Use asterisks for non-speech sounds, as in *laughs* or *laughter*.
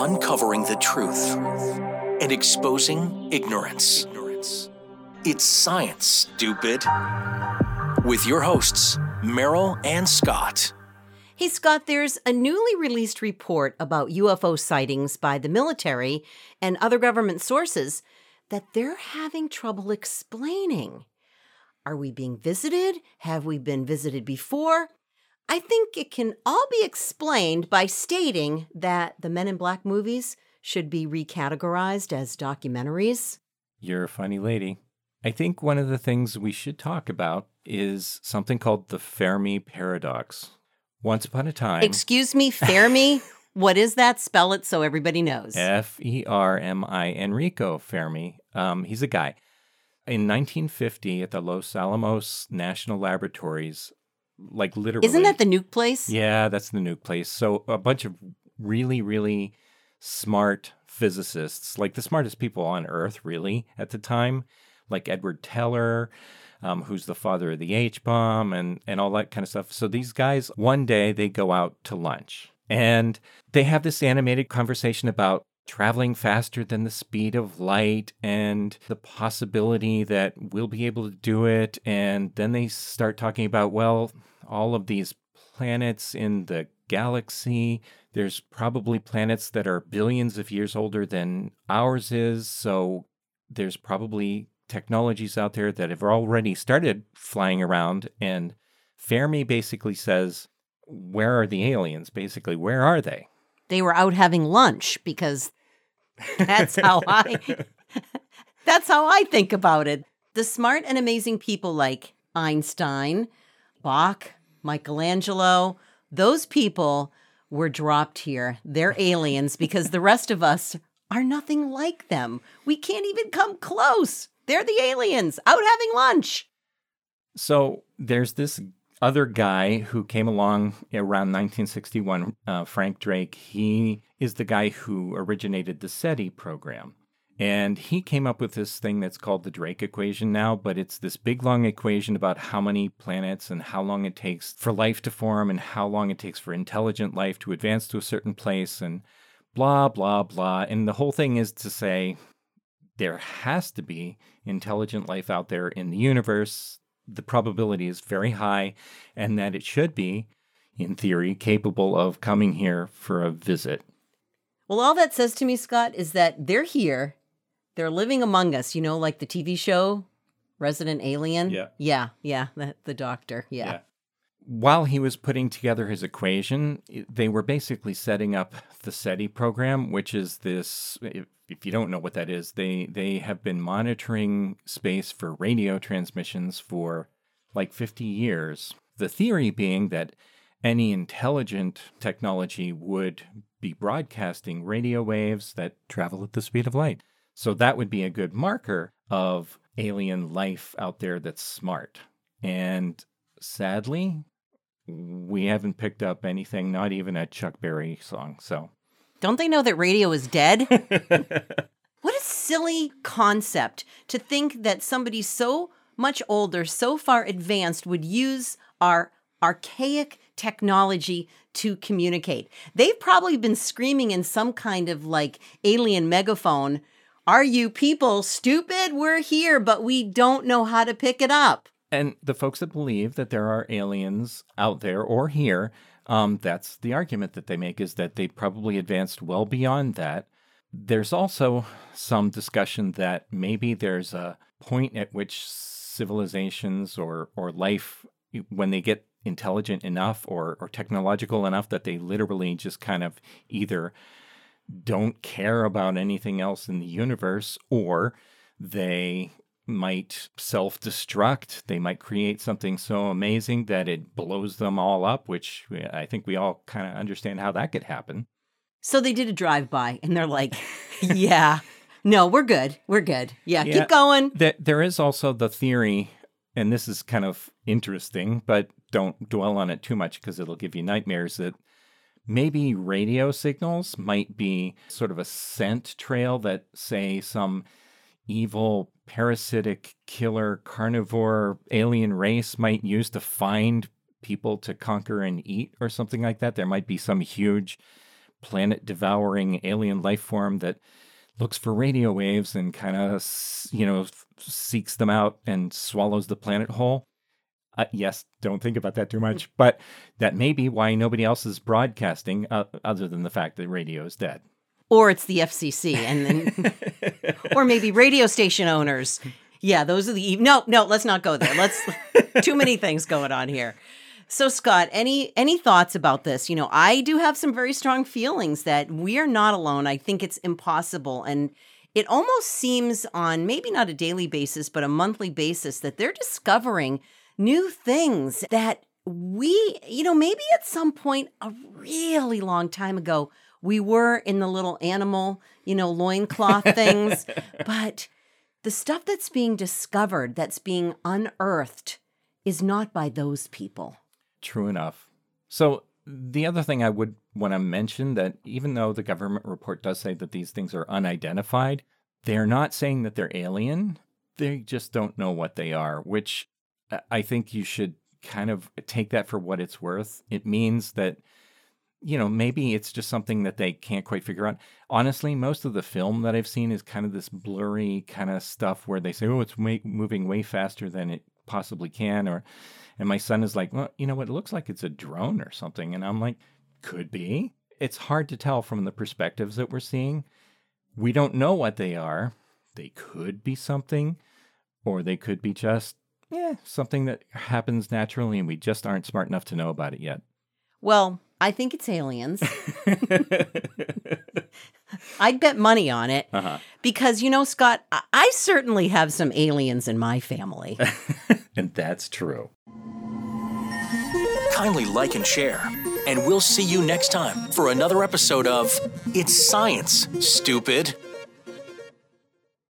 uncovering the truth and exposing ignorance. It's science, stupid. With your hosts, Merrill and Scott. Hey, Scott, there's a newly released report about UFO sightings by the military and other government sources that they're having trouble explaining. Are we being visited? Have we been visited before? I think it can all be explained by stating that the Men in Black movies should be recategorized as documentaries. You're a funny lady. I think one of the things we should talk about is something called the Fermi paradox. Once upon a time, Excuse me, Fermi? *laughs* what is that? Spell it so everybody knows. F E R M I Enrico Fermi. Um, he's a guy. In 1950, at the Los Alamos National Laboratories, like literally. Isn't that the nuke place? Yeah, that's the nuke place. So a bunch of really, really smart physicists, like the smartest people on Earth, really, at the time, like Edward Teller, um, who's the father of the H bomb, and and all that kind of stuff. So these guys, one day they go out to lunch, and they have this animated conversation about traveling faster than the speed of light and the possibility that we'll be able to do it. And then they start talking about, well, all of these planets in the galaxy. There's probably planets that are billions of years older than ours is. So there's probably technologies out there that have already started flying around. And Fermi basically says, Where are the aliens? Basically, where are they? They were out having lunch because that's how *laughs* I *laughs* that's how I think about it. The smart and amazing people like Einstein, Bach, Michelangelo, those people were dropped here. They're aliens because the rest of us are nothing like them. We can't even come close. They're the aliens out having lunch. So there's this other guy who came along around 1961, uh, Frank Drake. He is the guy who originated the SETI program. And he came up with this thing that's called the Drake equation now, but it's this big long equation about how many planets and how long it takes for life to form and how long it takes for intelligent life to advance to a certain place and blah, blah, blah. And the whole thing is to say there has to be intelligent life out there in the universe. The probability is very high, and that it should be, in theory, capable of coming here for a visit. Well, all that says to me, Scott, is that they're here. They're living among us, you know, like the TV show Resident Alien. Yeah. Yeah. Yeah. The, the doctor. Yeah. Yeah. While he was putting together his equation, they were basically setting up the SETI program, which is this. If, you don't know what that is, they they have been monitoring space for radio transmissions for like 50 years. The theory being that any intelligent technology would be broadcasting radio waves that travel at the speed of light. So that would be a good marker of alien life out there that's smart. And sadly, we haven't picked up anything, not even a Chuck Berry song. So Don't they know that radio is dead? *laughs* what a silly concept to think that somebody so much older, so far advanced, would use our archaic technology to communicate. They've probably been screaming in some kind of like alien megaphone Are you people stupid? We're here, but we don't know how to pick it up. And the folks that believe that there are aliens out there or here, um, that's the argument that they make is that they probably advanced well beyond that. There's also some discussion that maybe there's a point at which civilizations or, or life, when they get intelligent enough or, or technological enough that they literally just kind of either don't care about anything else in the universe or they might self destruct. They might create something so amazing that it blows them all up, which I think we all kind of understand how that could happen. So they did a drive by and they're like, *laughs* Yeah, no, we're good. We're good. Yeah, Yeah. keep going. There, there is also the theory, and this is kind of interesting, but don't dwell on it too much because it'll give you nightmares that maybe radio signals might be sort of a scent trail that, say, some evil parasitic killer carnivore alien race might use to find people to conquer and eat or something like that. There might be some huge planet devouring alien life form that looks for radio waves and kind of, you know, seeks them out and swallows the planet whole. Uh, yes, don't think about that too much, *laughs* but that may be why nobody else is broadcasting, uh, other than the fact that radio is dead. Or it's the FCC, and then, *laughs* or maybe radio station owners. Yeah, those are the no, no. Let's not go there. Let's *laughs* too many things going on here. So Scott, any any thoughts about this? You know, I do have some very strong feelings that we are not alone. I think it's impossible and it almost seems on maybe not a daily basis but a monthly basis that they're discovering new things that we, you know, maybe at some point a really long time ago we were in the little animal, you know, loincloth *laughs* things, but the stuff that's being discovered, that's being unearthed, is not by those people. True enough. So, the other thing I would want to mention that even though the government report does say that these things are unidentified, they're not saying that they're alien. They just don't know what they are, which I think you should kind of take that for what it's worth. It means that you know, maybe it's just something that they can't quite figure out. Honestly, most of the film that I've seen is kind of this blurry kind of stuff where they say, "Oh, it's way, moving way faster than it possibly can," or, and my son is like, "Well, you know what? It looks like it's a drone or something," and I'm like, "Could be." It's hard to tell from the perspectives that we're seeing. We don't know what they are. They could be something, or they could be just, yeah, something that happens naturally, and we just aren't smart enough to know about it yet. Well, I think it's aliens. I'd bet money on it uh-huh. because, you know, Scott, I-, I certainly have some aliens in my family. *laughs* and that's true. Kindly like and share, and we'll see you next time for another episode of It's Science, Stupid.